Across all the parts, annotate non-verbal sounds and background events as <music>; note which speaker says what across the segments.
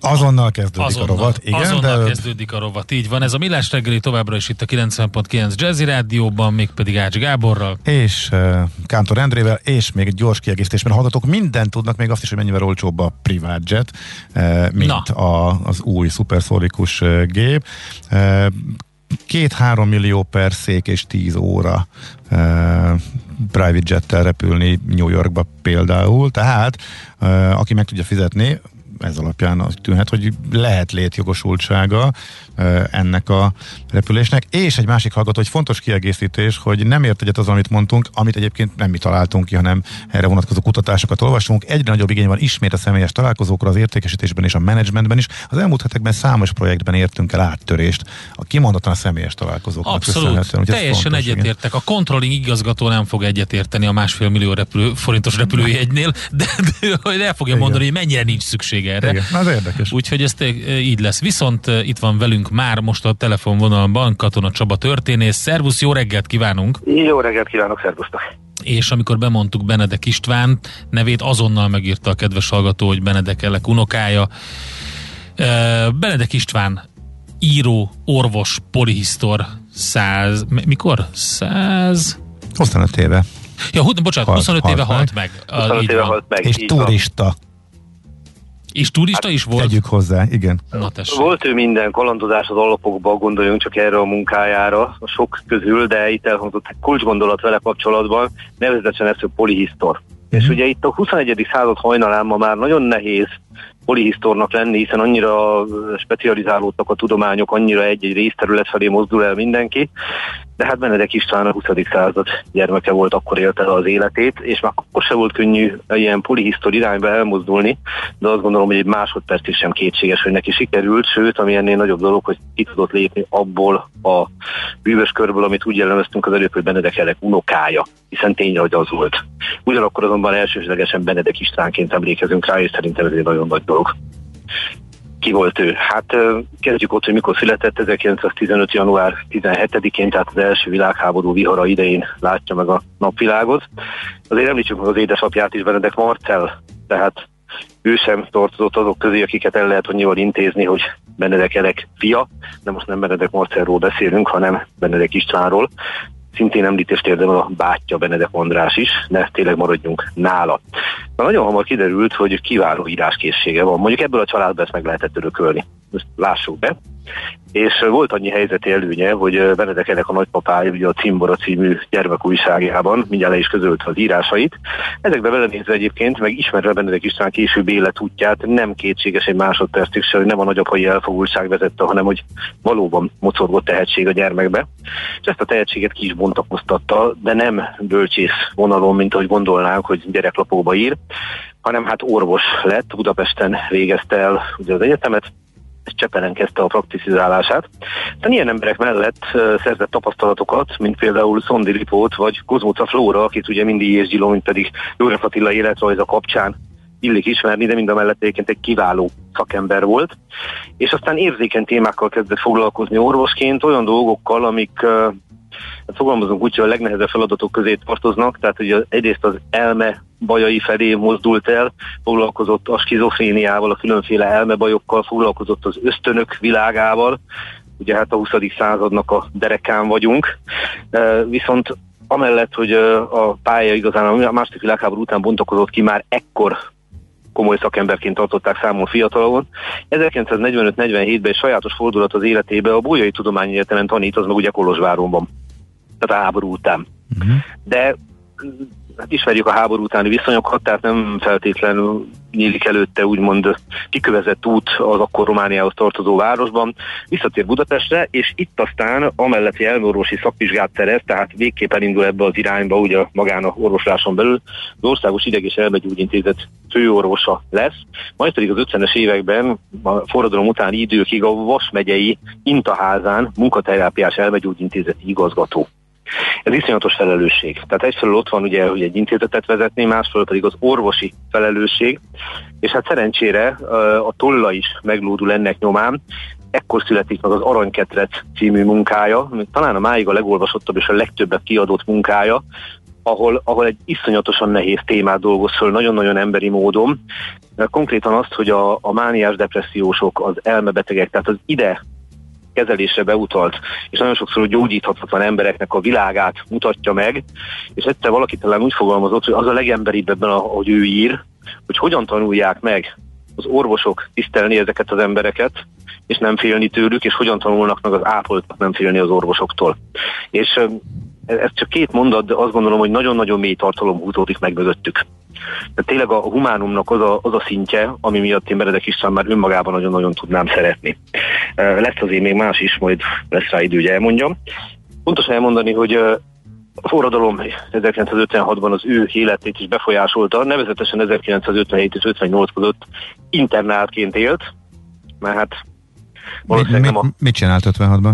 Speaker 1: Azonnal kezdődik azonnal, a rovat, igen.
Speaker 2: Azonnal de... kezdődik a rovat, így van. Ez a Millás reggeli továbbra is itt a 90.9 Jazzy Rádióban, még pedig Ács Gáborral.
Speaker 1: És uh, Kántor Endrével, és még egy gyors kiegészítésben hallgatók mindent tudnak, még azt is, hogy mennyivel olcsóbb a privát jet, uh, mint a, az új szuperszórikus uh, gép. Uh, két-három millió per szék és tíz óra uh, private jettel repülni New Yorkba például, tehát uh, aki meg tudja fizetni, ez alapján az tűnhet, hogy lehet létjogosultsága ennek a repülésnek. És egy másik hallgató, hogy fontos kiegészítés, hogy nem ért egyet az, amit mondtunk, amit egyébként nem mi találtunk ki, hanem erre vonatkozó kutatásokat olvasunk. Egyre nagyobb igény van ismét a személyes találkozókra, az értékesítésben és a menedzsmentben is. Az elmúlt hetekben számos projektben értünk el áttörést, a kimondottan a személyes találkozóknak
Speaker 2: Abszolút, teljesen egyetértek. A controlling igazgató nem fog egyetérteni a másfél millió repülő, forintos repülőjegynél, de, de, de el fogja Igen. mondani, hogy mennyire nincs szüksége erre.
Speaker 1: Igen, az érdekes.
Speaker 2: Úgyhogy ez így lesz. Viszont itt van velünk már most a telefonvonalban Katona Csaba történész. Szervusz, jó reggelt kívánunk!
Speaker 3: Jó reggelt kívánok, szervusztok!
Speaker 2: És amikor bemondtuk Benedek István nevét, azonnal megírta a kedves hallgató, hogy Benedek Elek unokája. Benedek István író, orvos, polihisztor, száz, mikor? Száz...
Speaker 1: 25 éve.
Speaker 2: Ja, bocsánat, halt, 25 éve halt meg.
Speaker 3: meg. 25 éve halt meg.
Speaker 1: És turista. Van.
Speaker 2: És turista hát, is volt?
Speaker 1: Tegyük hozzá, igen.
Speaker 3: Na, volt ő minden kalandozás az alapokban, gondoljunk csak erre a munkájára, a sok közül, de itt elhangzott egy kulcsgondolat vele kapcsolatban, nevezetesen ez, hogy polihisztor. Uh-huh. És ugye itt a 21. század hajnalán ma már nagyon nehéz polihisztornak lenni, hiszen annyira specializálódtak a tudományok, annyira egy-egy részterület felé mozdul el mindenki, de hát Benedek István a 20. század gyermeke volt, akkor élte az életét, és már akkor se volt könnyű ilyen polihisztor irányba elmozdulni, de azt gondolom, hogy egy másodpercig sem kétséges, hogy neki sikerült, sőt, ami ennél nagyobb dolog, hogy ki tudott lépni abból a bűvös körből, amit úgy jellemeztünk az előbb, hogy Benedek Elek unokája, hiszen tényleg, hogy az volt. Ugyanakkor azonban elsősorban Benedek Istvánként emlékezünk rá, és szerintem ez egy nagyon nagy dolog. Ki volt ő? Hát kezdjük ott, hogy mikor született, 1915. január 17-én, tehát az első világháború vihara idején látja meg a napvilágot. Azért említsük meg az édesapját is, Benedek Marcel, tehát ő sem tartozott azok közé, akiket el lehet annyival intézni, hogy Benedek Elek fia, de most nem Benedek Marcelról beszélünk, hanem Benedek Istvánról. Szintén említést érdemel a bátyja Benedek András is, de tényleg maradjunk nála. Na, nagyon hamar kiderült, hogy kiváló íráskészsége van. Mondjuk ebből a családból ezt meg lehetett örökölni. Ezt lássuk be és volt annyi helyzeti előnye, hogy Benedek ennek a nagypapája ugye a Cimbora című gyermekújságjában mindjárt le is közölte az írásait. Ezekbe belenézve egyébként, meg ismerve Benedek István később életútját, nem kétséges egy másodpercig se, hogy nem a nagyapai elfogultság vezette, hanem hogy valóban mocorgott tehetség a gyermekbe. És ezt a tehetséget ki is bontakoztatta, de nem bölcsész vonalon, mint ahogy gondolnánk, hogy gyereklapóba ír, hanem hát orvos lett, Budapesten végezte el ugye az egyetemet, Csepelen kezdte a prakticizálását. De ilyen emberek mellett szerzett tapasztalatokat, mint például Szondi Lipót, vagy Kozmóca Flóra, akit ugye mindig és Gyiló, mint pedig József Attila életrajza kapcsán illik ismerni, de mind a mellett egyébként egy kiváló szakember volt. És aztán érzékeny témákkal kezdett foglalkozni orvosként, olyan dolgokkal, amik fogalmazunk úgy, hogy a legnehezebb feladatok közé tartoznak, tehát hogy egyrészt az elme bajai felé mozdult el, foglalkozott a skizofréniával, a különféle elmebajokkal, foglalkozott az ösztönök világával, ugye hát a 20. századnak a derekán vagyunk, viszont amellett, hogy a pálya igazán a második világháború után bontakozott ki, már ekkor komoly szakemberként tartották számon fiatalon. 1945-47-ben egy sajátos fordulat az életébe a Bolyai Tudományi Egyetemen tanít, az meg ugye Kolozsváron. Tehát a háború után. Uh-huh. De hát ismerjük a háború utáni viszonyokat, tehát nem feltétlenül nyílik előtte úgymond kikövezett út az akkor Romániához tartozó városban, visszatér Budapestre, és itt aztán amellett elmorvosi szakvizsgát szerez, tehát végképp elindul ebbe az irányba, ugye magán a orvosláson belül, az Országos Ideg és Elmegyógyintézet főorvosa lesz, majd pedig az 50-es években, a forradalom utáni időkig a Vas megyei Intaházán munkaterápiás elmegyógyintézeti igazgató. Ez iszonyatos felelősség. Tehát egyfelől ott van ugye, hogy egy intézetet vezetni, másfelől pedig az orvosi felelősség, és hát szerencsére a tolla is meglódul ennek nyomán, ekkor születik meg az Aranyketret című munkája, ami talán a máig a legolvasottabb és a legtöbbet kiadott munkája, ahol, ahol egy iszonyatosan nehéz témát dolgoz föl, nagyon-nagyon emberi módon. Konkrétan azt, hogy a, a mániás depressziósok, az elmebetegek, tehát az ide kezelésre beutalt, és nagyon sokszor gyógyíthatatlan embereknek a világát mutatja meg, és egyszer valaki talán úgy fogalmazott, hogy az a legemberibb ebben, ahogy ő ír, hogy hogyan tanulják meg az orvosok tisztelni ezeket az embereket, és nem félni tőlük, és hogyan tanulnak meg az ápoltak nem félni az orvosoktól. És ez csak két mondat, de azt gondolom, hogy nagyon-nagyon mély tartalom húzódik meg mögöttük. De tényleg a humánumnak az a, az a szintje, ami miatt én Meredek István már önmagában nagyon-nagyon tudnám szeretni. Lesz azért még más is, majd lesz rá idő, hogy elmondjam. Fontos elmondani, hogy a forradalom 1956-ban az ő életét is befolyásolta, nevezetesen 1957 és 58 között internáltként élt, mert hát
Speaker 1: valószínűleg mit, nem a... Mit csinált 56-ban?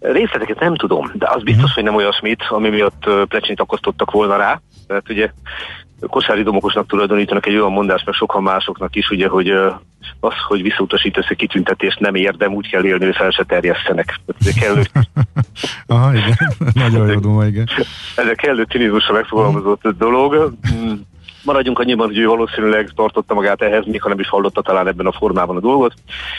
Speaker 3: Részleteket nem tudom, de az biztos, uh-huh. hogy nem olyasmit, ami miatt plecsit akasztottak volna rá. Tehát ugye kosári domokosnak tulajdonítanak egy olyan mondás, meg sokan másoknak is, ugye, hogy az, hogy visszautasítasz egy kitüntetést nem érdem, úgy kell élni, hogy fel se terjesztenek. Ez kellő... <laughs>
Speaker 1: Aha, igen. <laughs> Nagyon jó duma, igen.
Speaker 3: Ez a kellő cinizmusra megfogalmazott uh-huh. dolog. Mm, maradjunk annyiban, hogy ő valószínűleg tartotta magát ehhez, még ha nem is hallotta talán ebben a formában a dolgot.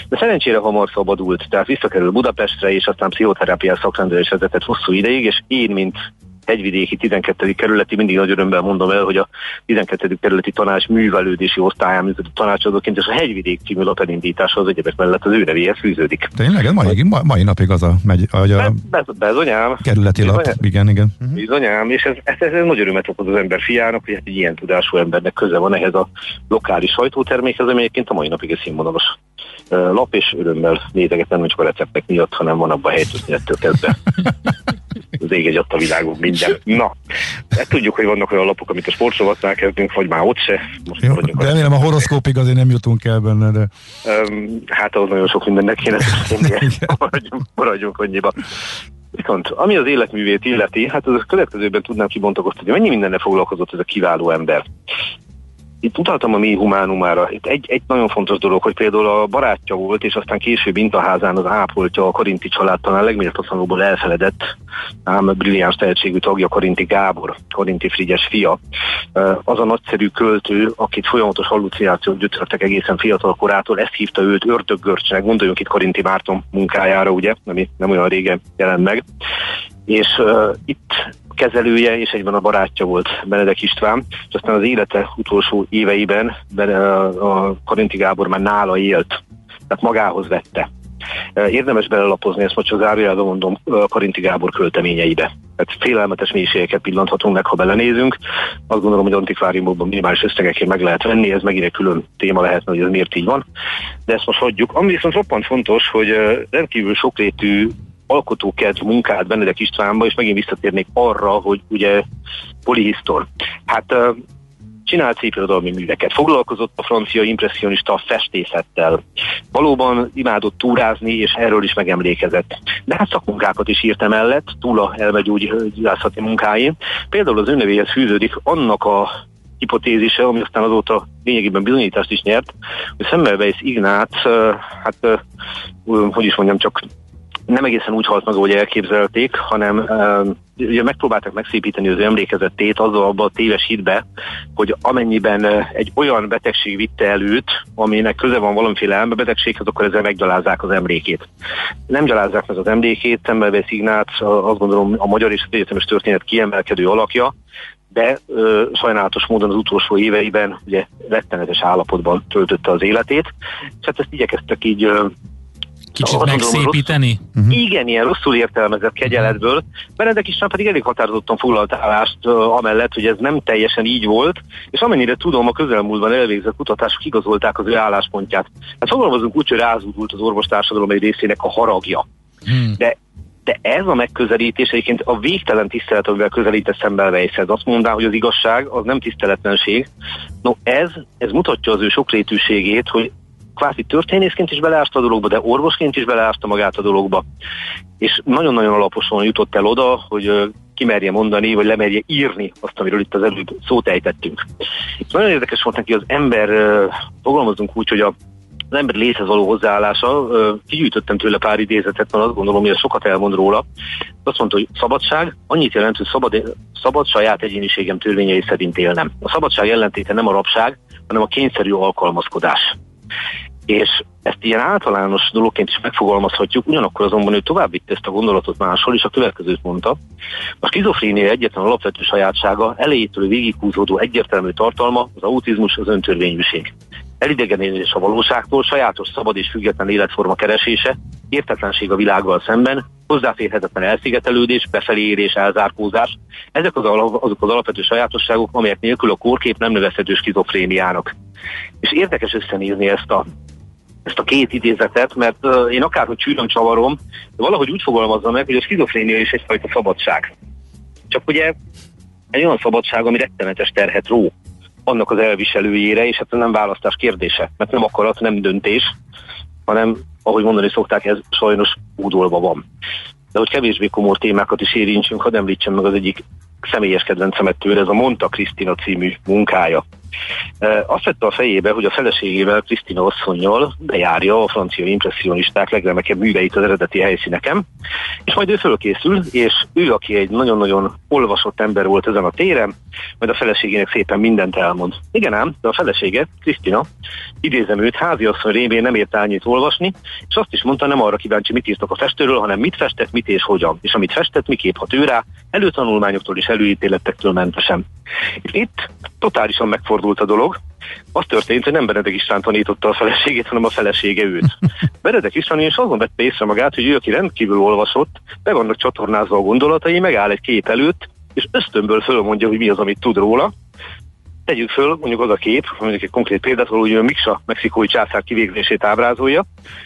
Speaker 3: De szerencsére hamar szabadult, tehát visszakerül Budapestre, és aztán pszichoterápiás szakrendelés vezetett hosszú ideig, és én, mint hegyvidéki 12. kerületi, mindig nagy örömmel mondom el, hogy a 12. kerületi tanács művelődési osztályán működő tanácsadóként, és a hegyvidék című lapelindítása az egyebek mellett az ő nevéhez fűződik.
Speaker 1: Tényleg? Ez mai, mai, napig az a, megy, a, a
Speaker 3: Be, bezonyám.
Speaker 1: kerületi lap. Bizonyám. Igen, igen.
Speaker 3: Uh-huh. Bizonyám, és ez, ez, ez, ez nagy örömet okoz az ember fiának, hogy hát egy ilyen tudású embernek köze van ehhez a lokális sajtótermékhez, ami egyébként a mai napig egy színvonalos lap, és örömmel nézegetem, nem csak a receptek miatt, hanem van abban a helytörténettől kezdve. <laughs> az ég egy a világon minden. Na, hát tudjuk, hogy vannak olyan lapok, amit a sportsovatnál kezdünk, vagy már ott se.
Speaker 1: Most Jó, de remélem a horoszkópig azért nem jutunk el benne, de...
Speaker 3: Um, hát ahhoz nagyon sok mindennek kéne <laughs> maradjunk, maradjunk annyiba. Viszont ami az életművét illeti, hát az a következőben tudnám kibontakoztatni, mennyi mindenne foglalkozott ez a kiváló ember itt utaltam a mi humánumára. Itt egy, egy nagyon fontos dolog, hogy például a barátja volt, és aztán később Intaházán az ápoltja a Korinti család talán legméltatlanulból elfeledett, ám brilliáns tehetségű tagja Korinti Gábor, Korinti Frigyes fia. Az a nagyszerű költő, akit folyamatos hallucinációk gyötörtek egészen fiatal korától, ezt hívta őt ördöggörcsnek, gondoljunk itt Korinti Márton munkájára, ugye, ami nem olyan régen jelent meg. És uh, itt kezelője és egyben a barátja volt Benedek István, és aztán az élete utolsó éveiben a Karinti Gábor már nála élt, tehát magához vette. Érdemes belelapozni, ezt most csak zárójelben mondom, Karinti Gábor költeményeibe. Tehát félelmetes mélységeket pillanthatunk meg, ha belenézünk. Azt gondolom, hogy antikváriumokban minimális összegekért meg lehet venni, ez megint egy külön téma lehetne, hogy ez miért így van. De ezt most hagyjuk. Ami viszont roppant fontos, hogy rendkívül sokrétű alkotókedv munkát Benedek Istvánba, és megint visszatérnék arra, hogy ugye polihisztor. Hát csinált szép irodalmi műveket, foglalkozott a francia impressionista festészettel, valóban imádott túrázni, és erről is megemlékezett. De hát szakmunkákat is írt emellett, túl a elmegyógyászati munkáin. Például az önnevéhez fűződik annak a hipotézise, ami aztán azóta lényegében bizonyítást is nyert, hogy Semmelweis Ignác, hát hogy is mondjam, csak nem egészen úgy halt meg, ahogy elképzelték, hanem uh, ugye megpróbáltak megszépíteni az emlékezetét azzal abba a téves hitbe, hogy amennyiben egy olyan betegség vitte előtt, aminek köze van valamiféle elmebetegséghez, akkor ezzel meggyalázzák az emlékét. Nem gyalázzák meg az emlékét, Szemmelweis Ignác azt gondolom a magyar és az egyetemes történet kiemelkedő alakja, de ö, sajnálatos módon az utolsó éveiben ugye rettenetes állapotban töltötte az életét, és hát ezt igyekeztek így ö,
Speaker 2: Kicsit megszépíteni?
Speaker 3: Rossz, uh-huh. Igen, ilyen rosszul értelmezett kegyeletből. Benedek István pedig elég határozottan foglalt állást uh, amellett, hogy ez nem teljesen így volt, és amennyire tudom, a közelmúltban elvégzett kutatások igazolták az ő álláspontját. Hát fogalmazunk úgy, hogy rázódult az orvostársadalom egy részének a haragja. Hmm. De de ez a megközelítés egyébként a végtelen tisztelet, amivel közelítesz Semmelweishez. Azt mondná, hogy az igazság az nem tiszteletlenség. No, ez, ez mutatja az ő sokrétűségét, hogy kvázi történészként is beleásta a dologba, de orvosként is beleásta magát a dologba. És nagyon-nagyon alaposan jutott el oda, hogy kimerje mondani, vagy lemerje írni azt, amiről itt az előbb szót ejtettünk. Itt nagyon érdekes volt neki az ember, fogalmazunk úgy, hogy a az ember léthez való hozzáállása. Kigyűjtöttem tőle pár idézetet, mert azt gondolom, hogy sokat elmond róla. Azt mondta, hogy szabadság annyit jelent, hogy szabad, szabad saját egyéniségem törvényei szerint élnem. A szabadság ellentéte nem a rabság, hanem a kényszerű alkalmazkodás. És ezt ilyen általános dologként is megfogalmazhatjuk, ugyanakkor azonban ő tovább vitte ezt a gondolatot máshol, és a következőt mondta. A skizofrénia egyetlen alapvető sajátsága, elejétől végighúzódó egyértelmű tartalma, az autizmus, az öntörvényűség elidegenedés a valóságtól, sajátos szabad és független életforma keresése, értetlenség a világgal szemben, hozzáférhetetlen elszigetelődés, befelé érés, elzárkózás. Ezek az, alap, azok az alapvető sajátosságok, amelyek nélkül a kórkép nem nevezhető skizofréniának. És érdekes összenézni ezt a ezt a két idézetet, mert uh, én akárhogy csűröm csavarom, de valahogy úgy fogalmazza meg, hogy a skizofrénia is egyfajta szabadság. Csak ugye egy olyan szabadság, ami rettenetes terhet ró annak az elviselőjére, és hát nem választás kérdése, mert nem akarat, nem döntés, hanem, ahogy mondani szokták, ez sajnos údolva van. De hogy kevésbé komor témákat is érintsünk, hadd említsem meg az egyik személyes kedvencemet tőle, ez a Monta Krisztina című munkája. Azt vette a fejébe, hogy a feleségével, Krisztina asszonynal bejárja a francia impressionisták legremekebb műveit az eredeti helyszíneken, és majd ő fölkészül, és ő, aki egy nagyon-nagyon olvasott ember volt ezen a téren, majd a feleségének szépen mindent elmond. Igen ám, de a felesége, Krisztina, idézem őt, háziasszony révén nem ért annyit olvasni, és azt is mondta, nem arra kíváncsi, mit írtak a festőről, hanem mit festett, mit és hogyan, és amit festett, miképp hat ő rá, előtanulmányoktól és előítéletektől mentesen. És itt totálisan megfordult a dolog. Az történt, hogy nem Benedek István tanította a feleségét, hanem a felesége őt. <laughs> Benedek István is azon vette észre magát, hogy ő, aki rendkívül olvasott, be vannak csatornázva a gondolatai, megáll egy kép előtt, és ösztönből fölmondja, hogy mi az, amit tud róla. Tegyük föl, mondjuk az a kép, mondjuk egy konkrét példát, hogy a Miksa mexikói császár kivégzését ábrázolja.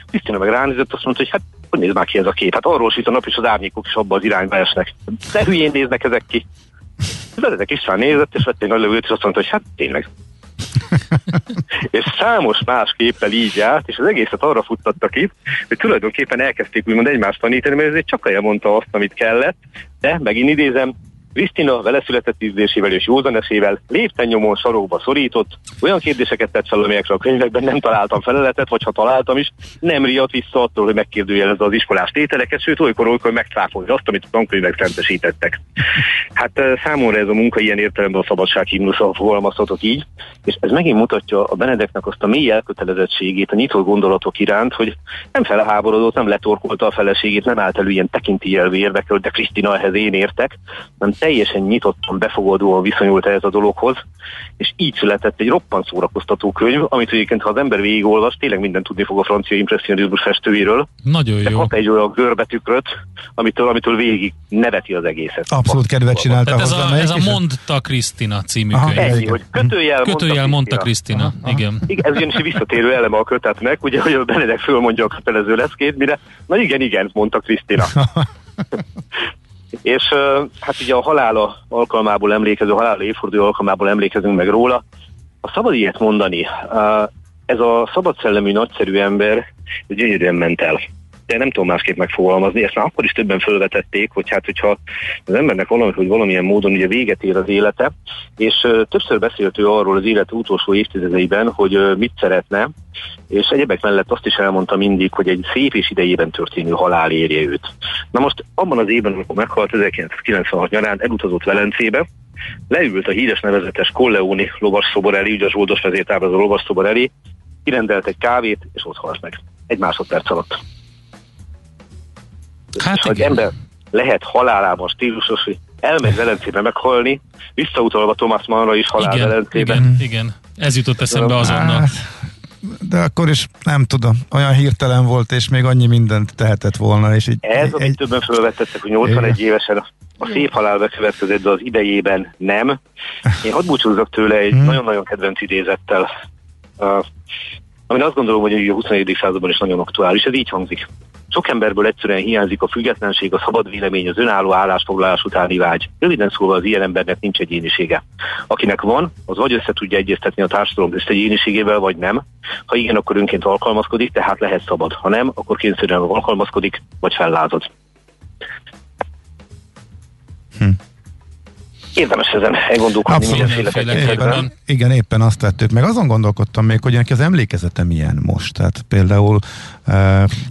Speaker 3: Krisztina meg ránézett, azt mondta, hogy hát hogy néz már ki ez a kép? Hát arról süt a nap, és az árnyékok is abba az irányba esnek. De hülyén néznek ezek ki. Benedek István nézett, és vett egy nagy lövőt, és azt mondta, hogy hát tényleg. <laughs> és számos más képpel így járt, és az egészet arra futtattak itt, hogy tulajdonképpen elkezdték úgymond egymást tanítani, mert ezért csak mondta azt, amit kellett, de megint idézem, Krisztina vele született ízlésével és józanesével lépten nyomon sarokba szorított, olyan kérdéseket tett fel, amelyekre a könyvekben nem találtam feleletet, vagy ha találtam is, nem riadt vissza attól, hogy megkérdőjelezze az iskolás tételeket, sőt olykor-olykor megcáfolja azt, amit a tankönyvek szentesítettek. Hát számomra ez a munka ilyen értelemben a szabadság fogalmazhatok így, és ez megint mutatja a Benedeknek azt a mély elkötelezettségét a nyitott gondolatok iránt, hogy nem felháborodott, nem letorkolta a feleségét, nem állt elő ilyen tekintélyelvű érvekről, de Krisztina ehhez én értek, nem teljesen nyitottan, befogadóan viszonyult ehhez a dologhoz, és így született egy roppant szórakoztató könyv, amit egyébként, ha az ember végigolvas, tényleg mindent tudni fog a francia impressionizmus festőiről.
Speaker 2: Nagyon jó.
Speaker 3: kap egy olyan görbetükröt, amitől, amitől végig neveti az egészet.
Speaker 1: Abszolút kedvet csinálta
Speaker 2: ez a, ez a Mondta Krisztina című Aha, könyv.
Speaker 3: Ennyi, hogy kötőjel,
Speaker 2: kötőjel mondta Krisztina. Igen.
Speaker 3: igen. Ez ugyanis visszatérő eleme a kötetnek, ugye, hogy a Benedek fölmondja a kötelező leszkét, mire, na igen, igen, mondta Krisztina. <laughs> És hát ugye a halála alkalmából emlékező, halála évforduló alkalmából emlékezünk meg róla. A szabad ilyet mondani, ez a szabad szellemű, nagyszerű ember gyönyörűen ment el de nem tudom másképp megfogalmazni, ezt már akkor is többen felvetették, hogy hát, hogyha az embernek valami, hogy valamilyen módon ugye véget ér az élete, és többször beszélt ő arról az élet utolsó évtizedeiben, hogy mit szeretne, és egyebek mellett azt is elmondta mindig, hogy egy szép és idejében történő halál érje őt. Na most abban az évben, amikor meghalt 1996 nyarán, elutazott Velencébe, leült a híres nevezetes Colleoni lovasszobor elé, ugye a Zsoldos vezértáblázó lovasszobor elé, kirendelt egy kávét, és ott halt meg. Egy másodperc alatt. Hát és hogy ember lehet halálában stílusos, hogy elmegy Velencébe meghalni, visszautalva Thomas Mannra is halál igen, Velencébe.
Speaker 2: Igen, igen, ez jutott eszembe azonnal. Hát,
Speaker 1: de akkor is nem tudom, olyan hirtelen volt, és még annyi mindent tehetett volna. És így,
Speaker 3: Ez, egy, amit többen felvetettek, hogy 81 igen. évesen a szép halál bekövetkezett, de az idejében nem. Én hadd búcsúzzak tőle egy hmm. nagyon-nagyon kedvenc idézettel, uh, ami azt gondolom, hogy a 21. században is nagyon aktuális. Ez így hangzik. Sok emberből egyszerűen hiányzik a függetlenség, a szabad vélemény, az önálló állásfoglalás utáni vágy. Röviden szólva az ilyen embernek nincs egyénisége. Akinek van, az vagy össze tudja egyeztetni a társadalom összegyéniségével, vagy nem. Ha igen, akkor önként alkalmazkodik, tehát lehet szabad. Ha nem, akkor kényszerűen alkalmazkodik, vagy fellázad. Érdemes ezen elgondolkodni
Speaker 1: mindenféle Igen, éppen azt vettük meg. Azon gondolkodtam még, hogy neki az emlékezete milyen most. Tehát például... Uh...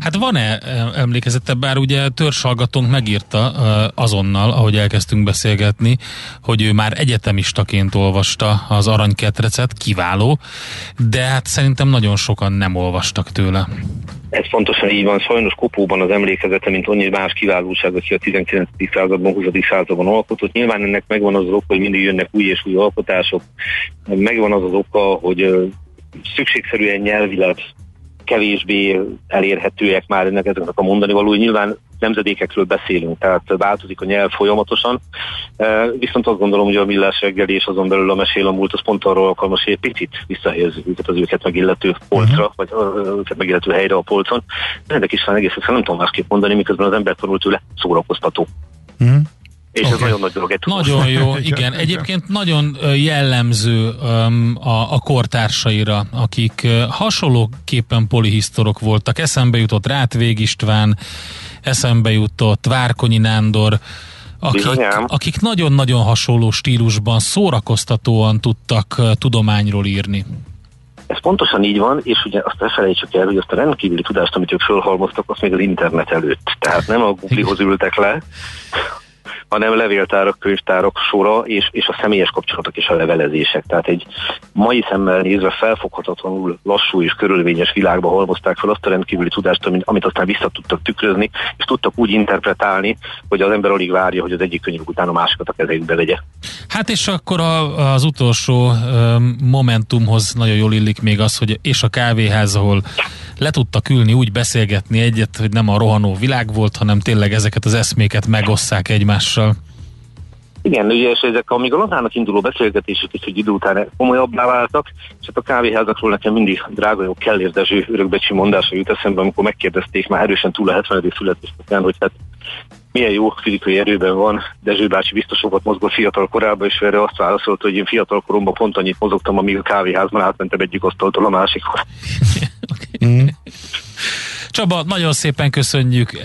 Speaker 2: Hát van-e emlékezete, bár ugye törzsalgatónk megírta uh, azonnal, ahogy elkezdtünk beszélgetni, hogy ő már egyetemistaként olvasta az aranyketrecet, kiváló, de hát szerintem nagyon sokan nem olvastak tőle.
Speaker 3: Ez pontosan így van. Sajnos kopóban az emlékezete, mint annyi más kiválóság, aki a 19. században, 20. században alkotott. Nyilván ennek megvan az az oka, hogy mindig jönnek új és új alkotások. Megvan az az oka, hogy szükségszerűen nyelvileg kevésbé elérhetőek már ennek ezeknek a mondani való. Nyilván nemzedékekről beszélünk, tehát változik a nyelv folyamatosan, viszont azt gondolom, hogy a millás reggeli és azon belül a mesél a múlt az pont arról alkalmas, hogy egy picit visszahelyezzük őket az őket megillető polcra, uh-huh. vagy őket megillető helyre a polcon. Ennek is van egész nem tudom másképp mondani, miközben az ember tanult tőle szórakoztató. Uh-huh. És okay. ez nagyon nagy dolog.
Speaker 2: Nagyon jó, <laughs> igen. Egyébként nagyon jellemző um, a, a kortársaira, akik uh, hasonlóképpen polihisztorok voltak. Eszembe jutott Rátvég István, eszembe jutott Várkonyi Nándor, akik, akik nagyon-nagyon hasonló stílusban szórakoztatóan tudtak uh, tudományról írni.
Speaker 3: Ez pontosan így van, és ugye azt ne felejtsük el, hogy azt a rendkívüli tudást, amit ők fölhalmoztak, azt még az internet előtt. Tehát nem a Google-hoz ültek le, hanem levéltárak, könyvtárak sora, és, és a személyes kapcsolatok és a levelezések. Tehát egy mai szemmel nézve felfoghatatlanul lassú és körülvényes világba halmozták fel azt a rendkívüli tudást, amit, aztán vissza tudtak tükrözni, és tudtak úgy interpretálni, hogy az ember alig várja, hogy az egyik könyv után a másikat a kezékbe legye.
Speaker 2: Hát és akkor a, az utolsó momentumhoz nagyon jól illik még az, hogy és a kávéház, ahol le tudtak ülni, úgy beszélgetni egyet, hogy nem a rohanó világ volt, hanem tényleg ezeket az eszméket megosszák egymással.
Speaker 3: Igen, ugye, és ezek amíg a lazának induló beszélgetések is egy idő után komolyabbá váltak, és hát a kávéházakról nekem mindig drága jó Kellér Dezső örökbecsi mondása jut eszembe, amikor megkérdezték már erősen túl a 70. születésben, hogy hát milyen jó fizikai erőben van. Dezső bácsi biztos sokat mozgott fiatal korában, és erre azt válaszolt, hogy én fiatal koromban pont annyit mozogtam, amíg a kávéházban átmentem egyik asztaltól a másikhoz. <laughs>
Speaker 2: mm. Csaba, nagyon szépen köszönjük,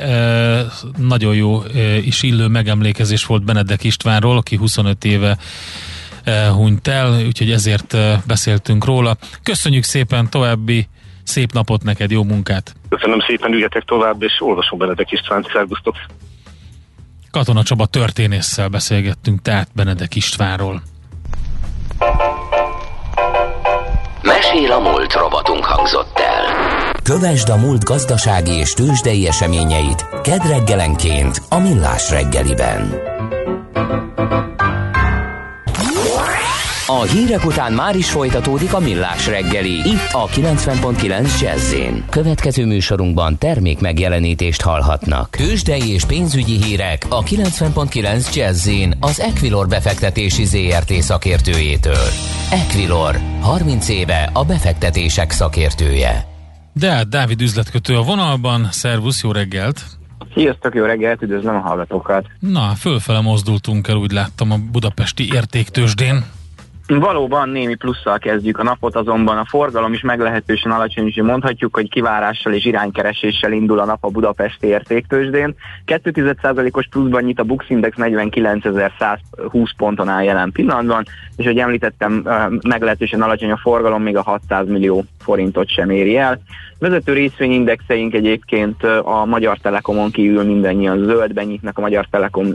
Speaker 2: nagyon jó és illő megemlékezés volt Benedek Istvánról, aki 25 éve hunyt el, úgyhogy ezért beszéltünk róla. Köszönjük szépen, további szép napot neked, jó munkát!
Speaker 3: Köszönöm szépen, üljetek tovább, és olvasom Benedek Istvánt, szervusztok!
Speaker 2: Katona Csaba történésszel beszélgettünk, tehát Benedek Istvánról.
Speaker 4: Mesél a múlt robotunk hangzott el. Kövesd a múlt gazdasági és tőzsdei eseményeit kedd reggelenként a Millás reggeliben. A hírek után már is folytatódik a millás reggeli. Itt a 90.9 jazz Következő műsorunkban termék megjelenítést hallhatnak. Tőzsdei és pénzügyi hírek a 90.9 jazz az Equilor befektetési ZRT szakértőjétől. Equilor, 30 éve a befektetések szakértője.
Speaker 2: De hát Dávid üzletkötő a vonalban, szervusz, jó reggelt!
Speaker 5: Sziasztok, jó reggelt, üdvözlöm a hallgatókat!
Speaker 2: Na, fölfele mozdultunk el, úgy láttam a budapesti értéktősdén.
Speaker 5: Valóban némi plusszal kezdjük a napot, azonban a forgalom is meglehetősen alacsony, és mondhatjuk, hogy kivárással és iránykereséssel indul a nap a Budapesti értéktősdén. 2,1%-os pluszban nyit a Bux Index 49.120 ponton áll jelen pillanatban, és hogy említettem, meglehetősen alacsony a forgalom, még a 600 millió forintot sem éri el. Vezető részvényindexeink egyébként a Magyar Telekomon kívül mindannyian zöldben nyitnak, a Magyar Telekom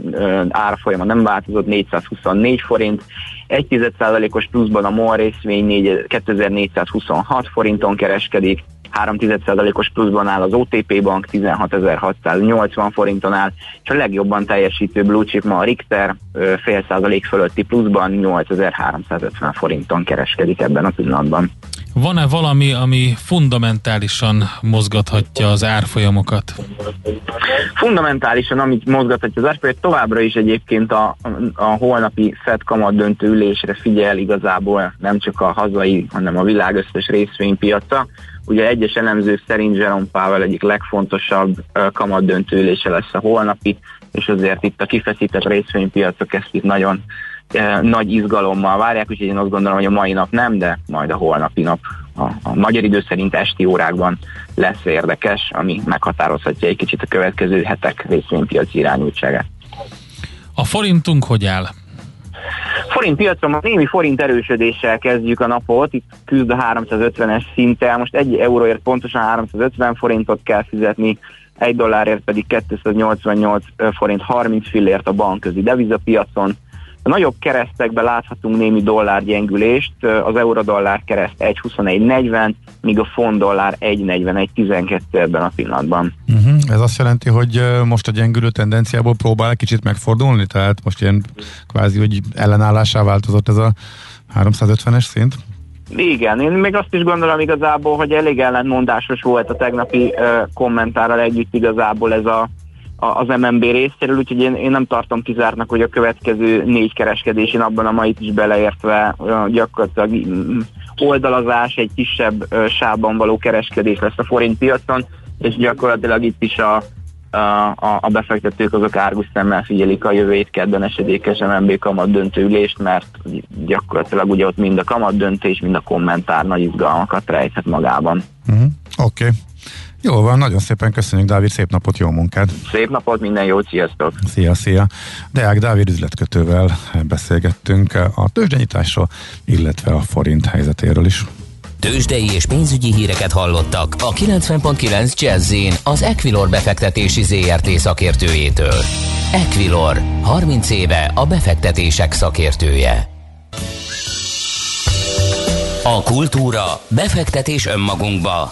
Speaker 5: árfolyama nem változott, 424 forint, 1,1%-os pluszban a MOL részvény 2426 forinton kereskedik, 3,1%-os pluszban áll az OTP bank, 16.680 forinton áll, és a legjobban teljesítő blue chip ma a Richter fél százalék fölötti pluszban 8.350 forinton kereskedik ebben a pillanatban.
Speaker 2: Van-e valami, ami fundamentálisan mozgathatja az árfolyamokat?
Speaker 5: Fundamentálisan, amit mozgathatja az árfolyamokat, továbbra is egyébként a, a holnapi Fed kamat döntő ülésre figyel igazából nem csak a hazai, hanem a világ összes részvénypiaca. Ugye egyes elemzők szerint Jerome Powell egyik legfontosabb kamat döntő ülése lesz a holnapi, és azért itt a kifeszített részvénypiacok ezt itt nagyon nagy izgalommal várják, úgyhogy én azt gondolom, hogy a mai nap nem, de majd a holnapi nap a, a magyar idő szerint esti órákban lesz érdekes, ami meghatározhatja egy kicsit a következő hetek részvénypiaci irányultságát.
Speaker 2: A forintunk hogy áll?
Speaker 5: Forint piacon a némi forint erősödéssel kezdjük a napot, itt küzd a 350-es szinttel, most egy euróért pontosan 350 forintot kell fizetni, egy dollárért pedig 288 forint 30 fillért a bankközi devizapiacon. A nagyobb keresztekben láthatunk némi dollárgyengülést, az euró-dollár kereszt 1.21.40, míg a font dollár 1.41.12 ebben a pillanatban.
Speaker 1: Uh-huh. Ez azt jelenti, hogy most a gyengülő tendenciából próbál egy kicsit megfordulni? Tehát most ilyen kvázi, hogy ellenállásá változott ez a 350-es szint?
Speaker 5: Igen, én még azt is gondolom igazából, hogy elég ellentmondásos volt a tegnapi uh, kommentárral együtt igazából ez a, az MNB részéről, úgyhogy én, én nem tartom kizártnak, hogy a következő négy kereskedésén abban a mait is beleértve gyakorlatilag mm, oldalazás, egy kisebb sávban való kereskedés lesz a forint piacon, és gyakorlatilag itt is a a, a befektetők azok árgus szemmel figyelik a jövő kedden esedékes MNB kamat döntőülést, mert gyakorlatilag ugye ott mind a kamat döntés, mind a kommentár nagy izgalmakat rejthet magában.
Speaker 1: Uh-huh. Oké. Okay. Jó van, nagyon szépen köszönjük, Dávid, szép napot, jó munkát!
Speaker 5: Szép napot, minden jót, sziasztok!
Speaker 1: Szia, szia! Deák Dávid üzletkötővel beszélgettünk a tőzsdenyításról, illetve a forint helyzetéről is.
Speaker 4: Tőzsdei és pénzügyi híreket hallottak a 90.9 jazz az Equilor befektetési ZRT szakértőjétől. Equilor, 30 éve a befektetések szakértője. A kultúra, befektetés önmagunkba,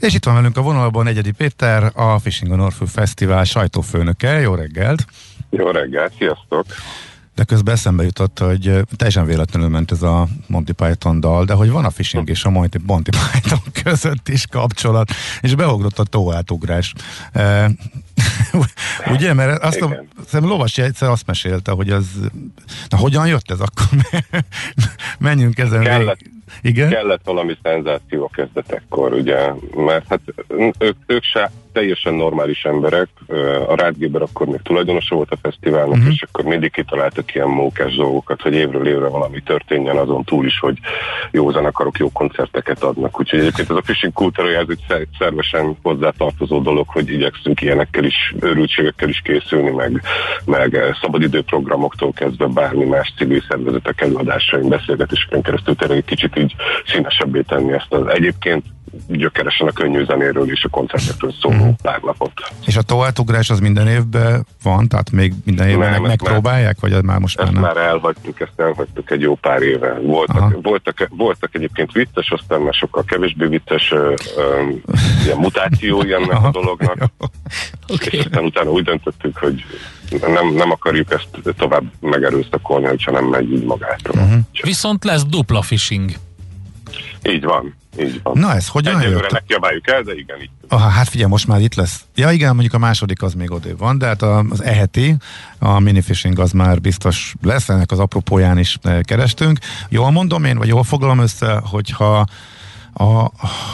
Speaker 1: És itt van velünk a vonalban Egyedi Péter, a Fishing on Orfő Fesztivál sajtófőnöke. Jó reggelt!
Speaker 6: Jó reggelt, sziasztok!
Speaker 1: De közben eszembe jutott, hogy teljesen véletlenül ment ez a Monty Python dal, de hogy van a phishing és a Monty, Python <laughs> között is kapcsolat, és beugrott a tóátugrás. E, <laughs> ugye, mert azt a, hiszem Lovasi egyszer azt mesélte, hogy az, na hogyan jött ez akkor? <laughs> Menjünk ezen
Speaker 6: kellett, Igen? Kellett valami szenzáció a kezdetekkor, ugye, mert hát ők, ők se teljesen normális emberek. A Rádgéber akkor még tulajdonosa volt a fesztiválnak, uh-huh. és akkor mindig kitaláltak ilyen mókás dolgokat, hogy évről évre valami történjen azon túl is, hogy jó zenekarok jó koncerteket adnak. Úgyhogy egyébként ez a fishing kultúra, ez egy szervesen hozzátartozó dolog, hogy igyekszünk ilyenekkel is, őrültségekkel is készülni, meg, meg szabadidőprogramoktól kezdve bármi más civil szervezetek előadásain, beszélgetéseken keresztül tényleg egy kicsit így színesebbé tenni ezt az egyébként gyökeresen a könnyű zenéről és a koncertekről szóló tárlapot.
Speaker 1: És a továtugrás az minden évben van? Tehát még minden évben nem, megpróbálják? Vagy már most
Speaker 6: ezt már nem? már elhagytuk, ezt elhagytuk egy jó pár éve. Voltak, voltak, voltak egyébként vicces, aztán már sokkal kevésbé vicces uh, um, ilyen mutációi ennek a dolognak. <laughs> okay. És aztán utána úgy döntöttük, hogy nem, nem akarjuk ezt tovább megerőszakolni, hogyha nem megy így magától. Uh-huh.
Speaker 2: Viszont lesz dupla phishing.
Speaker 6: Így van. Így van.
Speaker 1: Na ez hogyan
Speaker 6: Egyelőre jött? kiabáljuk el, de igen, így.
Speaker 1: Aha, hát figyelj, most már itt lesz. Ja igen, mondjuk a második az még odébb van, de hát az eheti, a minifishing az már biztos lesz, ennek az apropóján is eh, kerestünk. Jól mondom én, vagy jól foglalom össze, hogyha a,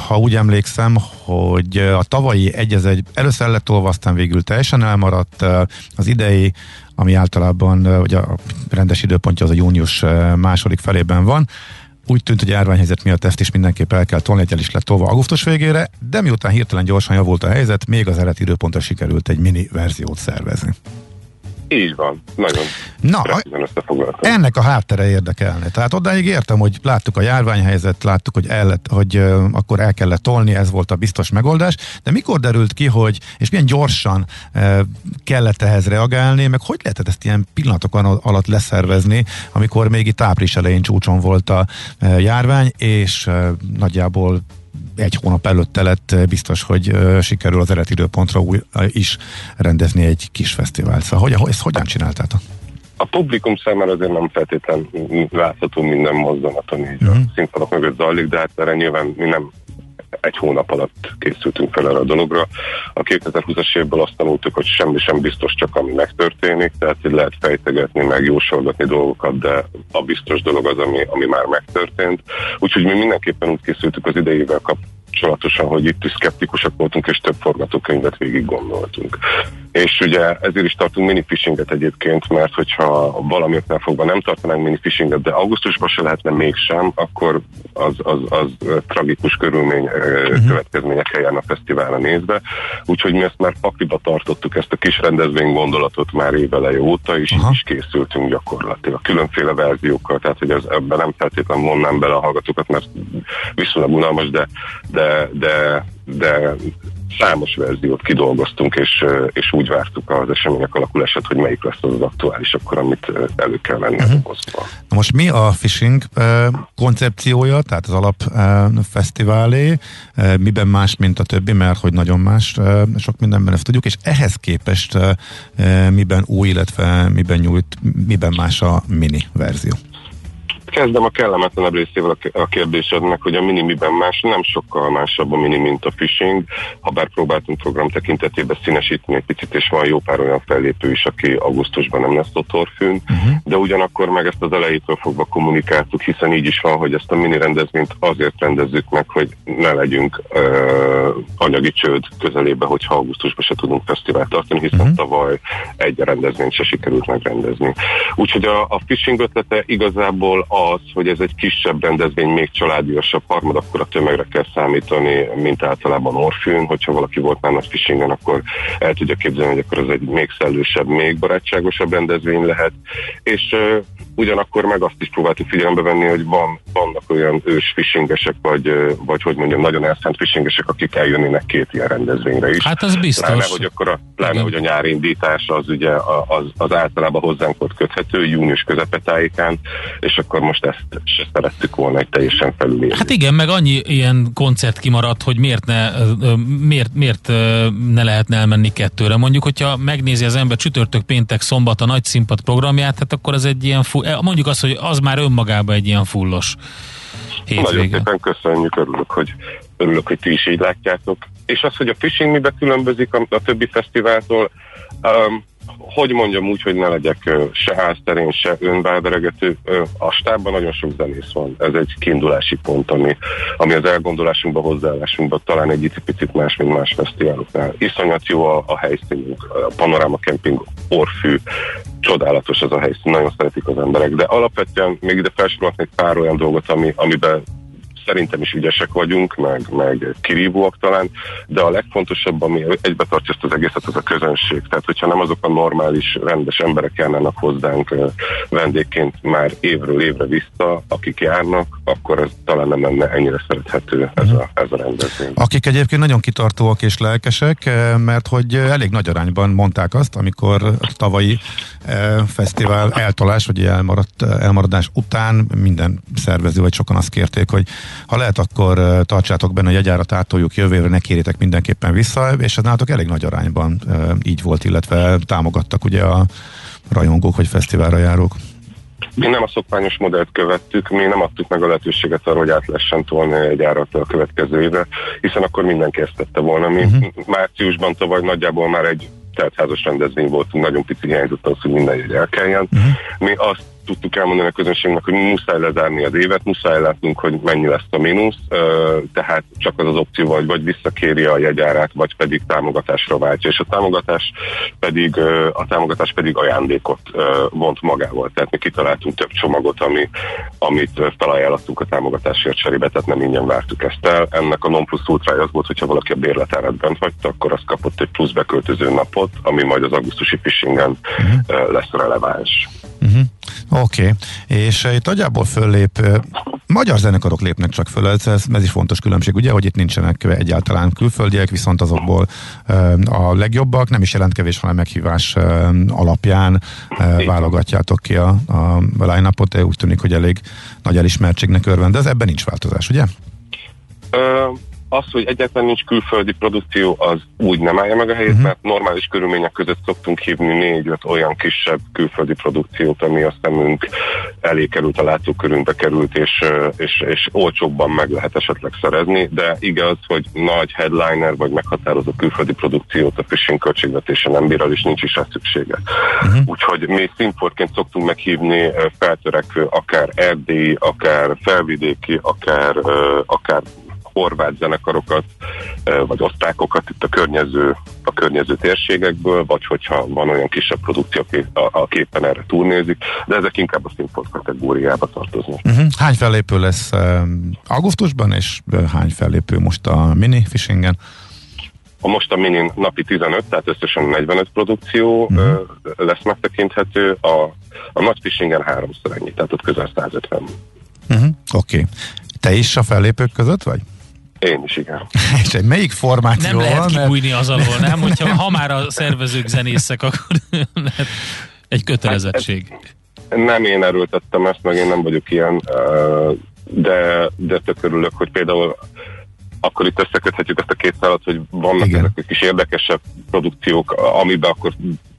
Speaker 1: ha úgy emlékszem, hogy a tavalyi egy először lett olva, aztán végül teljesen elmaradt, eh, az idei, ami általában eh, ugye a rendes időpontja az a június második felében van, úgy tűnt, hogy járványhelyzet miatt ezt is mindenképp el kell tolni, egy el is lett tolva augusztus végére, de miután hirtelen gyorsan javult a helyzet, még az eredeti időpontra sikerült egy mini verziót szervezni.
Speaker 6: Így van, nagyon.
Speaker 1: Na, ennek a háttere érdekelne. Tehát odáig értem, hogy láttuk a járványhelyzet, láttuk, hogy, el lett, hogy uh, akkor el kellett tolni, ez volt a biztos megoldás, de mikor derült ki, hogy, és milyen gyorsan uh, kellett ehhez reagálni, meg hogy lehetett ezt ilyen pillanatokon alatt leszervezni, amikor még itt április elején csúcson volt a uh, járvány, és uh, nagyjából egy hónap előtte lett biztos, hogy sikerül az eredeti időpontra új, is rendezni egy kis fesztivált. Szóval hogy, ezt hogyan csináltátok?
Speaker 6: A publikum számára azért nem feltétlen látható minden mozdulaton, így uh-huh. a színpadok mögött zajlik, de hát erre nyilván mi nem egy hónap alatt készültünk fel erre a dologra. A 2020-as évből azt tanultuk, hogy semmi sem biztos, csak ami megtörténik, tehát hogy lehet fejtegetni, meg jósolgatni dolgokat, de a biztos dolog az, ami, ami már megtörtént. Úgyhogy mi mindenképpen úgy készültük az idejével kap, kapcsolatosan, hogy itt is szkeptikusak voltunk, és több forgatókönyvet végig gondoltunk. És ugye ezért is tartunk mini fishinget egyébként, mert hogyha valamiért fogva nem tartanánk mini fishinget, de augusztusban se lehetne mégsem, akkor az, az, az tragikus körülmény uh-huh. következményekkel járna a fesztiválra nézve. Úgyhogy mi ezt már pakliba tartottuk, ezt a kis rendezvény gondolatot már éveleje óta, és uh-huh. is készültünk gyakorlatilag. Különféle verziókkal, tehát hogy ez, ebben nem feltétlenül vonnám bele a hallgatókat, mert viszonylag unalmas, de, de, de, de számos verziót kidolgoztunk, és, és úgy vártuk az események alakulását, hogy melyik lesz az, az aktuális akkor, amit elő kell venni uh-huh. a
Speaker 1: Na most mi a phishing koncepciója, tehát az alap fesztiválé, miben más, mint a többi, mert hogy nagyon más, sok mindenben ezt tudjuk, és ehhez képest miben új, illetve miben nyújt, miben más a mini verzió?
Speaker 6: Kezdem a kellemetlenebb részével a kérdésednek, hogy a mini miben más, nem sokkal másabb a mini, mint a phishing, ha bár próbáltunk program tekintetében színesíteni egy picit, és van jó pár olyan fellépő is, aki augusztusban nem lesz ott orfűn, uh-huh. de ugyanakkor meg ezt az elejétől fogva kommunikáltuk, hiszen így is van, hogy ezt a mini rendezvényt azért rendezzük meg, hogy ne legyünk uh, anyagi csőd közelébe, hogyha augusztusban se tudunk fesztivált tartani, hiszen uh-huh. tavaly egy rendezvényt se sikerült megrendezni. Úgyhogy a, a phishing ötlete igazából a az, hogy ez egy kisebb rendezvény, még családiasabb, harmad, akkor a tömegre kell számítani, mint általában Orfűn. Hogyha valaki volt már nagy fishingen, akkor el tudja képzelni, hogy akkor ez egy még szellősebb, még barátságosabb rendezvény lehet. És uh, ugyanakkor meg azt is próbáltuk figyelembe venni, hogy van, vannak olyan ős fishingesek, vagy, vagy hogy mondjam, nagyon elszánt fishingesek, akik eljönnének két ilyen rendezvényre is.
Speaker 2: Hát ez biztos.
Speaker 6: Pláne, hogy, akkor a, pláne, hogy a nyári indítás az ugye az, az általában hozzánk volt köthető, június közepetájékán, és akkor most ezt se szerettük volna egy teljesen felülírni.
Speaker 2: Hát igen, meg annyi ilyen koncert kimaradt, hogy miért ne, miért, miért ne lehetne elmenni kettőre. Mondjuk, hogyha megnézi az ember csütörtök, péntek, szombat a nagy színpad programját, hát akkor az egy ilyen, full, mondjuk azt, hogy az már önmagában egy ilyen fullos hétvége.
Speaker 6: Nagyon szépen köszönjük, örülök, hogy, örülök, hogy ti is így látjátok. És az, hogy a fishing mibe különbözik a, a többi fesztiváltól, um, hogy mondjam úgy, hogy ne legyek se házterén, se önbáderegető. A stábban nagyon sok zenész van. Ez egy kiindulási pont, ami, ami az elgondolásunkban, hozzáállásunkban talán egy picit más, mint más fesztiváloknál. Iszonyat jó a, a helyszínünk, a Panorama Camping orfű, csodálatos ez a helyszín, nagyon szeretik az emberek, de alapvetően még ide felsorolhatnék pár olyan dolgot, ami, amiben szerintem is ügyesek vagyunk, meg, meg kirívóak talán, de a legfontosabb, ami egybe tartja ezt az egészet, az a közönség. Tehát, hogyha nem azok a normális, rendes emberek járnának hozzánk vendégként már évről évre vissza, akik járnak, akkor ez talán nem lenne ennyire szerethető ez a, ez a rendezvény.
Speaker 1: Akik egyébként nagyon kitartóak és lelkesek, mert hogy elég nagy arányban mondták azt, amikor a tavalyi fesztivál eltolás, vagy elmaradt, elmaradás után minden szervező, vagy sokan azt kérték, hogy ha lehet, akkor tartsátok benne a jegyárat, átoljuk jövő évre, ne kérjétek mindenképpen vissza, és ez nálatok elég nagy arányban így volt, illetve támogattak ugye a rajongók, hogy fesztiválra járók.
Speaker 6: Mi nem a szokványos modellt követtük, mi nem adtuk meg a lehetőséget arra, hogy át lehessen tolni egy árat a következő évre, hiszen akkor mindenki ezt tette volna. Mi uh-huh. márciusban tavaly nagyjából már egy teltházas rendezvény voltunk, nagyon pici hiányzott az, hogy minden jegy elkeljen. Uh-huh. Mi azt tudtuk elmondani a közönségnek, hogy muszáj lezárni az évet, muszáj látnunk, hogy mennyi lesz a mínusz, tehát csak az az opció, vagy, vagy visszakéri a jegyárát, vagy pedig támogatásra váltja, és a támogatás pedig, a támogatás pedig ajándékot vont magával. Tehát mi kitaláltunk több csomagot, ami, amit felajánlottunk a támogatásért cserébe, tehát nem ingyen vártuk ezt el. Ennek a non plus ultrája az volt, hogyha valaki a bérletárat bent hagyta, akkor az kapott egy plusz beköltöző napot, ami majd az augusztusi phishingen uh-huh. lesz releváns.
Speaker 1: Uh-huh. Oké, okay. és uh, itt nagyjából föllép, uh, magyar zenekarok lépnek csak föl, ez, ez, ez is fontos különbség, ugye, hogy itt nincsenek egyáltalán külföldiek, viszont azokból uh, a legjobbak, nem is jelentkevés, hanem meghívás uh, alapján uh, válogatjátok ki a, a line-upot, úgy tűnik, hogy elég nagy elismertségnek örvend, de ez ebben nincs változás, ugye?
Speaker 6: Uh az, hogy egyáltalán nincs külföldi produkció, az úgy nem állja meg a helyét, uh-huh. mert normális körülmények között szoktunk hívni négy-öt olyan kisebb külföldi produkciót, ami a szemünk elé került, a látókörünkbe került, és, és, és olcsóbban meg lehet esetleg szerezni, de igaz, hogy nagy headliner vagy meghatározó külföldi produkciót a phishing költségvetése nem bír, és nincs is rá szüksége. Uh-huh. Úgyhogy mi színforként szoktunk meghívni feltörekvő, akár erdélyi, akár felvidéki, akár, akár horvát zenekarokat, vagy osztrákokat itt a környező, a környező térségekből, vagy hogyha van olyan kisebb produkció, aki éppen erre turnézik, de ezek inkább a színpont kategóriába tartoznak.
Speaker 1: Uh-huh. Hány fellépő lesz augusztusban, és hány fellépő most a mini fishingen?
Speaker 6: A most a mini napi 15, tehát összesen 45 produkció uh-huh. lesz megtekinthető, a, a nagy fishingen háromszor ennyi, tehát ott közel 150. Uh-huh.
Speaker 1: Oké. Okay. Te is a fellépők között vagy?
Speaker 6: Én is, igen. <laughs>
Speaker 1: És egy melyik formáció
Speaker 2: Nem lehet kibújni az alól, nem? <laughs> Hogyha ha már a szervezők zenészek, akkor lehet egy kötelezettség. Hát,
Speaker 6: nem én erőltettem ezt, meg én nem vagyok ilyen, de, de tök örülök, hogy például akkor itt összeköthetjük ezt a két szállat, hogy vannak Igen. ezek a kis érdekesebb produkciók, amiben akkor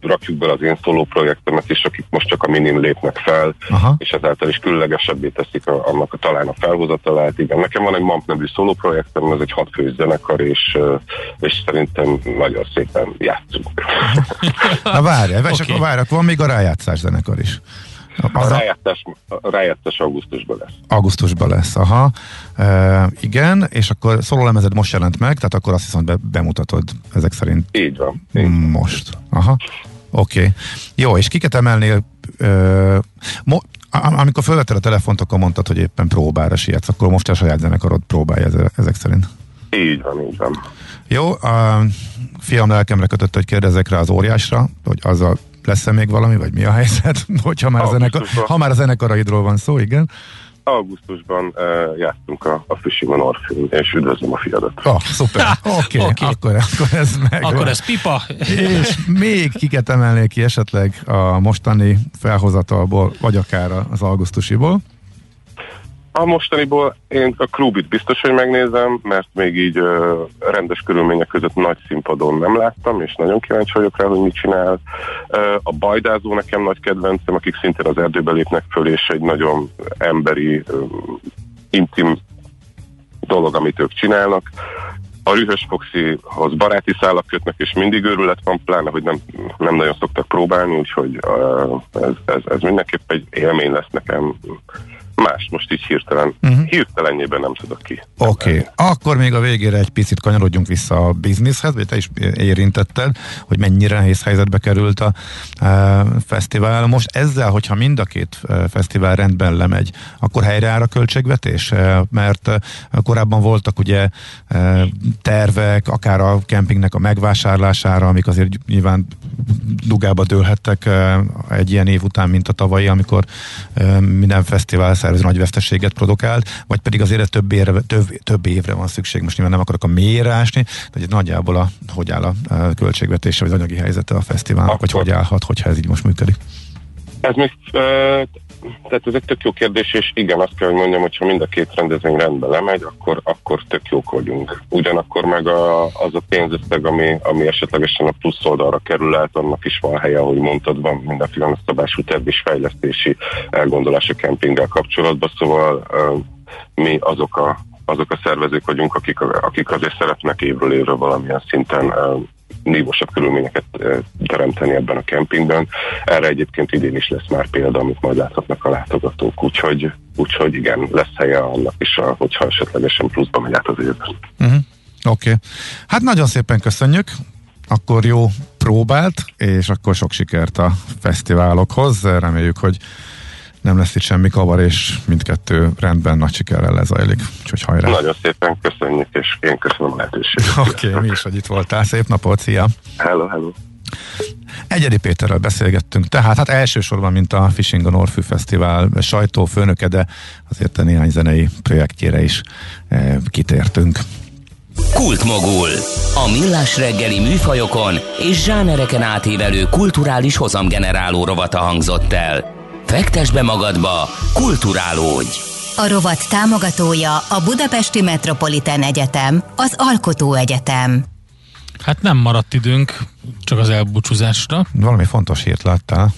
Speaker 6: rakjuk bele az én szóló projektemet is, akik most csak a minim lépnek fel, Aha. és ezáltal is különlegesebbé teszik a, annak a, talán a felhozatalát. Igen, nekem van egy MAMP nevű szóló projektem, ez egy hatfős zenekar, és, és szerintem nagyon szépen játszunk. <laughs>
Speaker 1: Na várj, okay. akkor várj, akkor van még a rájátszás zenekar is.
Speaker 6: Az a rájátszás, a rájátszás augusztusban lesz.
Speaker 1: Augusztusban lesz, aha. E, igen, és akkor lemezed most jelent meg, tehát akkor azt hiszem, be, bemutatod ezek szerint.
Speaker 6: Így van. Így
Speaker 1: most. Aha. Oké. Okay. Jó, és kiket emelnél? E, mo- amikor felvetted a telefont, akkor mondtad, hogy éppen próbára sietsz, akkor most a saját zenekarod próbálja ezek szerint.
Speaker 6: Így van, így van.
Speaker 1: Jó, a fiam lelkemre kötött, hogy kérdezek rá az óriásra, hogy az a lesz-e még valami, vagy mi a helyzet, <laughs> hogyha már, a zenekar, ha már a zenekaraidról van szó, igen?
Speaker 6: Augusztusban uh, játszunk a, a Fishing Orpheum, és üdvözlöm a fiadat.
Speaker 1: Oh, szuper. <laughs> Oké, okay, okay. akkor, akkor ez meg.
Speaker 2: Akkor ez pipa.
Speaker 1: és még kiket emelnék ki esetleg a mostani felhozatalból, vagy akár az augusztusiból?
Speaker 6: A mostaniból én a klubit biztos, hogy megnézem, mert még így ö, rendes körülmények között nagy színpadon nem láttam, és nagyon kíváncsi vagyok rá, hogy mit csinál. Ö, a bajdázó nekem nagy kedvencem, akik szintén az erdőbe lépnek föl, és egy nagyon emberi, ö, intim dolog, amit ők csinálnak. A Rühös Foxihoz baráti szálak kötnek, és mindig őrület van, pláne, hogy nem, nem nagyon szoktak próbálni, úgyhogy uh, ez, ez, ez mindenképp egy élmény lesz nekem más most így hirtelen, uh-huh. hirtelenjében nem tudok ki.
Speaker 1: Oké, okay. akkor még a végére egy picit kanyarodjunk vissza a bizniszhez, vagy te is érintetted, hogy mennyire nehéz helyzetbe került a e, fesztivál. Most ezzel, hogyha mind a két e, fesztivál rendben lemegy, akkor helyreáll a költségvetés? E, mert e, korábban voltak ugye e, tervek, akár a kempingnek a megvásárlására, amik azért nyilván dugába dőlhettek egy ilyen év után, mint a tavalyi, amikor minden fesztivál szervező nagy veszteséget produkált, vagy pedig azért több évre, több, több évre van szükség. Most nyilván nem akarok a mélyre ásni, de nagyjából a, hogy áll a költségvetése, vagy az anyagi helyzete a fesztiválnak, vagy hogy állhat, hogyha ez így most működik.
Speaker 6: Ez még tehát ez egy tök jó kérdés, és igen, azt kell, hogy mondjam, hogy ha mind a két rendezvény rendben lemegy, akkor, akkor tök jók vagyunk. Ugyanakkor meg a, az a pénzösszeg, ami, ami esetlegesen a plusz oldalra kerül át, annak is van helye, ahogy mondtad, van mindenféle szabású terv és fejlesztési elgondolás a kempinggel kapcsolatban, szóval mi azok a azok a szervezők vagyunk, akik, akik azért szeretnek évről évre valamilyen szinten nívósabb körülményeket teremteni ebben a kempingben. Erre egyébként idén is lesz már példa, amit majd láthatnak a látogatók, úgyhogy, úgyhogy igen, lesz helye annak is, hogyha esetlegesen pluszba megy át az évben.
Speaker 1: Uh-huh. Oké. Okay. Hát nagyon szépen köszönjük. Akkor jó próbált, és akkor sok sikert a fesztiválokhoz. Reméljük, hogy nem lesz itt semmi kavar, és mindkettő rendben nagy sikerrel lezajlik. Úgyhogy hajrá!
Speaker 6: Nagyon szépen köszönjük, és én köszönöm a lehetőséget. <laughs>
Speaker 1: Oké, okay, mi is, hogy itt voltál. Szép napot, szia!
Speaker 6: Hello, hello!
Speaker 1: Egyedi Péterrel beszélgettünk, tehát hát elsősorban, mint a Fishing on Orfű Fesztivál sajtófőnöke, de azért a néhány zenei projektjére is e, kitértünk.
Speaker 4: Kultmogul. A millás reggeli műfajokon és zsánereken átívelő kulturális hozamgeneráló rovata hangzott el. Fektes be magadba, kulturálódj!
Speaker 7: A rovat támogatója a Budapesti Metropolitán Egyetem, az Alkotó Egyetem.
Speaker 2: Hát nem maradt időnk, csak az elbúcsúzásra.
Speaker 1: Valami fontos hírt láttál?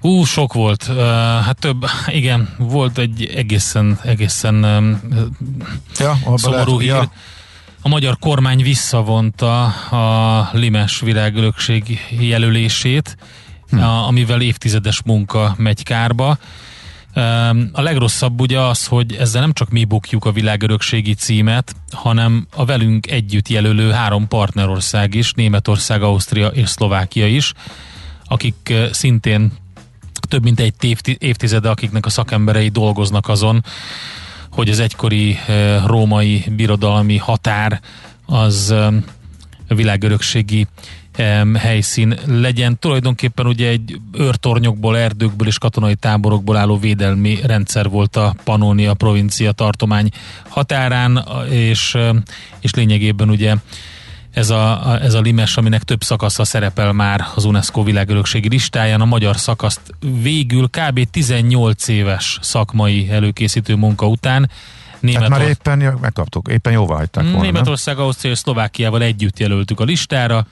Speaker 2: Hú, sok volt. Uh, hát több, igen, volt egy egészen, egészen um, ja, szomorú hír. Ja. A magyar kormány visszavonta a Limes virágörökség jelölését, hm. amivel évtizedes munka megy kárba. A legrosszabb ugye az, hogy ezzel nem csak mi bukjuk a világörökségi címet, hanem a velünk együtt jelölő három partnerország is, Németország, Ausztria és Szlovákia is, akik szintén több mint egy évtizede, akiknek a szakemberei dolgoznak azon, hogy az egykori római birodalmi határ az világörökségi helyszín legyen. Tulajdonképpen ugye egy őrtornyokból, erdőkből és katonai táborokból álló védelmi rendszer volt a Pannonia provincia tartomány határán, és, és lényegében ugye ez a, ez a limes, aminek több szakasza szerepel már az UNESCO világörökségi listáján. A magyar szakaszt végül kb. 18 éves szakmai előkészítő munka után
Speaker 1: Német már éppen megkaptuk, éppen jóvá hagyták volna.
Speaker 2: Németország, Ausztria és Szlovákiával együtt jelöltük a listára.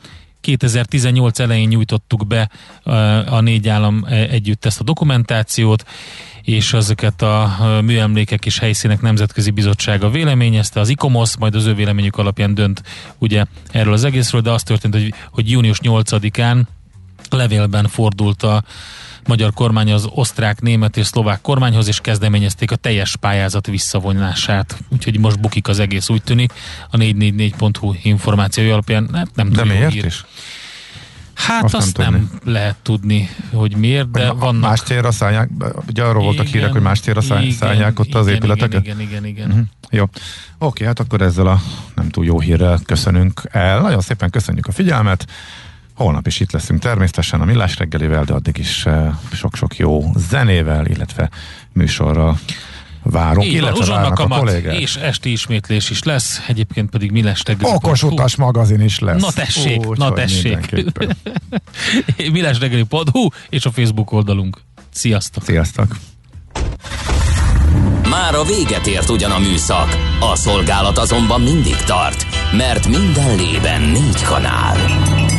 Speaker 2: 2018 elején nyújtottuk be a négy állam e, együtt ezt a dokumentációt, és ezeket a műemlékek és helyszínek nemzetközi bizottsága véleményezte, az ICOMOS, majd az ő véleményük alapján dönt ugye erről az egészről, de az történt, hogy, hogy június 8-án levélben fordult a magyar kormány az osztrák, német és szlovák kormányhoz, és kezdeményezték a teljes pályázat visszavonását. Úgyhogy most bukik az egész, úgy tűnik. A 444.hu információi alapján nem, nem
Speaker 1: De miért hír. is?
Speaker 2: Hát azt, azt nem, nem lehet tudni, hogy miért, de
Speaker 1: hogy
Speaker 2: vannak...
Speaker 1: Más térre szállják, ugye arról igen, voltak hírek, hogy más térre szállják ott igen, az épületeket?
Speaker 2: Igen, igen, igen. igen. Uh-huh.
Speaker 1: Jó. Oké, hát akkor ezzel a nem túl jó hírrel köszönünk el. Nagyon szépen köszönjük a figyelmet. Holnap is itt leszünk természetesen a Millás reggelivel, de addig is eh, sok-sok jó zenével, illetve műsorral várunk, Így illetve van, várnak a kollégák.
Speaker 2: És esti ismétlés is lesz, egyébként pedig Millás
Speaker 1: reggeli. Okos utas magazin is lesz.
Speaker 2: Na tessék, Úgy, na tessék. <laughs> Millásreggeli.hu és a Facebook oldalunk. Sziasztok!
Speaker 1: Sziasztok!
Speaker 4: Már a véget ért ugyan a műszak, a szolgálat azonban mindig tart, mert minden lében négy kanál.